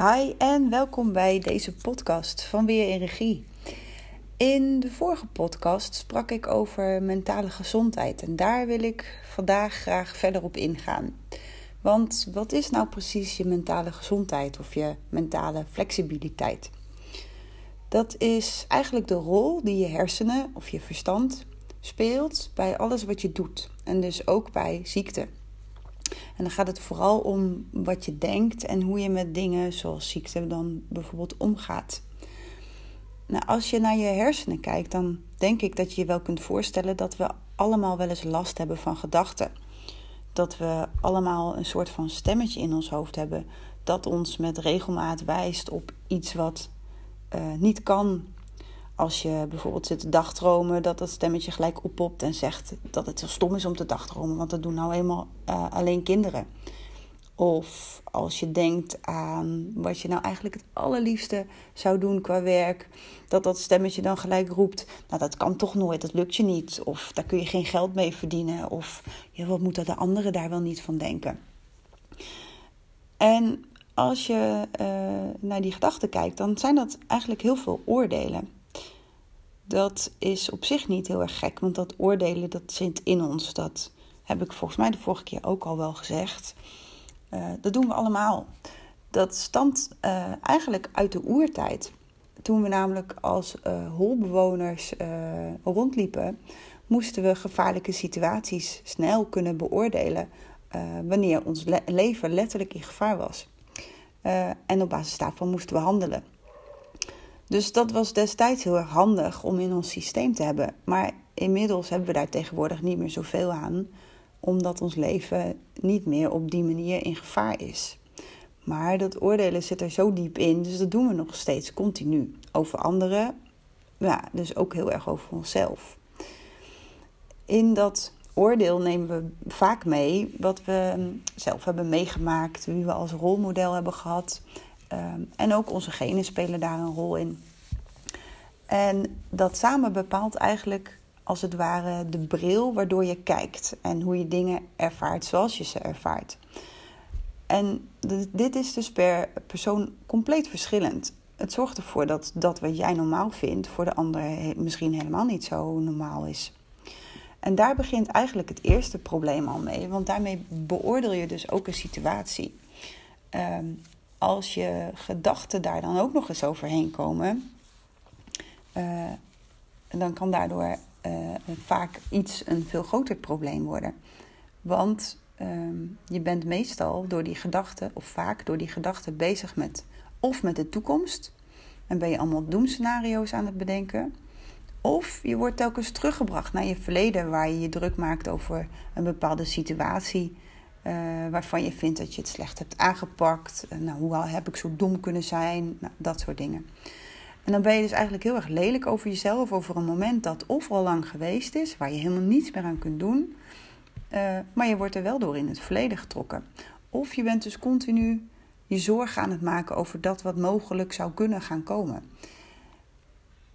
Hi en welkom bij deze podcast van Weer in Regie. In de vorige podcast sprak ik over mentale gezondheid en daar wil ik vandaag graag verder op ingaan. Want wat is nou precies je mentale gezondheid of je mentale flexibiliteit? Dat is eigenlijk de rol die je hersenen of je verstand speelt bij alles wat je doet en dus ook bij ziekte. En dan gaat het vooral om wat je denkt en hoe je met dingen zoals ziekte dan bijvoorbeeld omgaat. Nou, als je naar je hersenen kijkt, dan denk ik dat je je wel kunt voorstellen dat we allemaal wel eens last hebben van gedachten. Dat we allemaal een soort van stemmetje in ons hoofd hebben dat ons met regelmaat wijst op iets wat uh, niet kan als je bijvoorbeeld zit te dagdromen, dat dat stemmetje gelijk oppopt en zegt dat het zo stom is om te dagdromen, want dat doen nou eenmaal uh, alleen kinderen. Of als je denkt aan wat je nou eigenlijk het allerliefste zou doen qua werk, dat dat stemmetje dan gelijk roept: Nou, dat kan toch nooit, dat lukt je niet. Of daar kun je geen geld mee verdienen. Of ja, wat moeten de anderen daar wel niet van denken? En als je uh, naar die gedachten kijkt, dan zijn dat eigenlijk heel veel oordelen dat is op zich niet heel erg gek, want dat oordelen dat zit in ons. Dat heb ik volgens mij de vorige keer ook al wel gezegd. Uh, dat doen we allemaal. Dat stamt uh, eigenlijk uit de oertijd. Toen we namelijk als uh, holbewoners rondliepen, moesten we gevaarlijke situaties snel kunnen beoordelen wanneer ons le leven letterlijk in gevaar was. en op basis daarvan moesten we handelen. Dus dat was destijds heel erg handig om in ons systeem te hebben. Maar inmiddels hebben we daar tegenwoordig niet meer zoveel aan, omdat ons leven niet meer op die manier in gevaar is. Maar dat oordelen zit er zo diep in, dus dat doen we nog steeds continu. Over anderen, ja, dus ook heel erg over onszelf. In dat oordeel nemen we vaak mee wat we zelf hebben meegemaakt, wie we als rolmodel hebben gehad Ehm, en ook onze genen spelen daar een rol in. En dat samen bepaalt eigenlijk als het ware de bril waardoor je kijkt en hoe je dingen ervaart zoals je ze ervaart. En dit is dus per persoon compleet verschillend. Het zorgt ervoor dat dat wat jij normaal vindt voor de ander misschien helemaal niet zo normaal is. En daar begint eigenlijk het eerste probleem al mee, want daarmee beoordeel je dus ook een situatie. Um, als je gedachten daar dan ook nog eens overheen komen, uh, dan kan daardoor uh, vaak iets een veel groter probleem worden. Want uh, je bent meestal door die gedachten, of vaak door die gedachten, bezig met of met de toekomst. En ben je allemaal doemscenario's aan het bedenken. Of je wordt telkens teruggebracht naar je verleden, waar je je druk maakt over een bepaalde situatie uh, waarvan je vindt dat je het slecht hebt aangepakt. Nou, hoe heb ik zo dom kunnen zijn? Nou, dat soort dingen. En dan ben je dus eigenlijk heel erg lelijk over jezelf, over een moment dat of al lang geweest is, waar je helemaal niets meer aan kunt doen, uh, maar je wordt er wel door in het verleden getrokken. Of je bent dus continu je zorgen aan het maken over dat wat mogelijk zou kunnen gaan komen.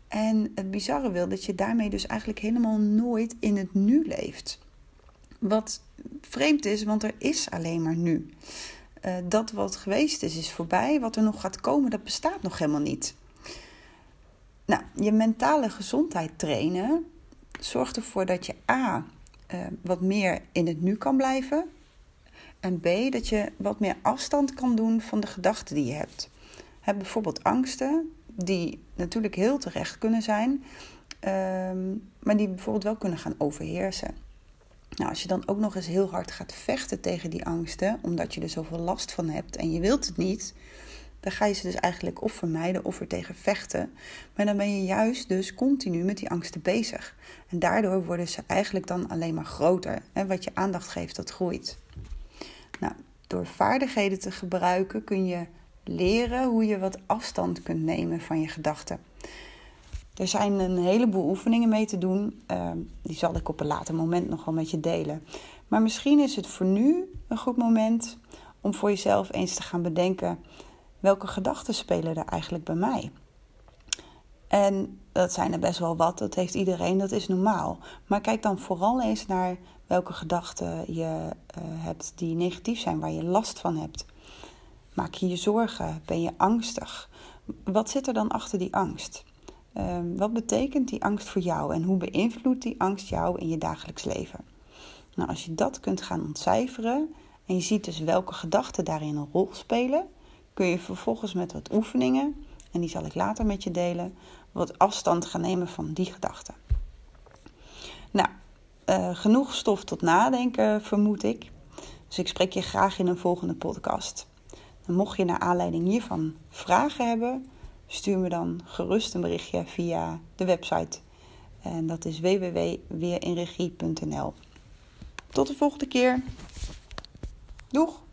En het bizarre wil dat je daarmee dus eigenlijk helemaal nooit in het nu leeft. Wat vreemd is, want er is alleen maar nu. Uh, dat wat geweest is, is voorbij. Wat er nog gaat komen, dat bestaat nog helemaal niet. Nou, je mentale gezondheid trainen zorgt ervoor dat je A. Uh, wat meer in het nu kan blijven. En B. dat je wat meer afstand kan doen van de gedachten die je hebt. Heb bijvoorbeeld angsten, die natuurlijk heel terecht kunnen zijn, uh, maar die bijvoorbeeld wel kunnen gaan overheersen. Nou, als je dan ook nog eens heel hard gaat vechten tegen die angsten, omdat je er zoveel last van hebt en je wilt het niet, dan ga je ze dus eigenlijk of vermijden of er tegen vechten. Maar dan ben je juist dus continu met die angsten bezig. En daardoor worden ze eigenlijk dan alleen maar groter. En wat je aandacht geeft, dat groeit. Nou, door vaardigheden te gebruiken kun je leren hoe je wat afstand kunt nemen van je gedachten. Er zijn een heleboel oefeningen mee te doen. Ehm, die zal ik op een later moment nog wel met je delen. Maar misschien is het voor nu een goed moment om voor jezelf eens te gaan bedenken: welke gedachten spelen er eigenlijk bij mij? En dat zijn er best wel wat, dat heeft iedereen, dat is normaal. Maar kijk dan vooral eens naar welke gedachten je uh, hebt die negatief zijn, waar je last van hebt. Maak je je zorgen? Ben je angstig? Wat zit er dan achter die angst? Ehm, wat betekent die angst voor jou en hoe beïnvloedt die angst jou in je dagelijks leven? Nou, als je dat kunt gaan ontcijferen en je ziet dus welke gedachten daarin een rol spelen, kun je vervolgens met wat oefeningen, en die zal ik later met je delen, wat afstand gaan nemen van die gedachten. Nou, uh, genoeg stof tot nadenken, vermoed ik. Dus ik spreek je graag in een volgende podcast. Mocht je naar aanleiding hiervan vragen hebben, stuur me dan gerust een berichtje via de website. En dat is www.weerinregie.nl. Tot de volgende keer. Doeg!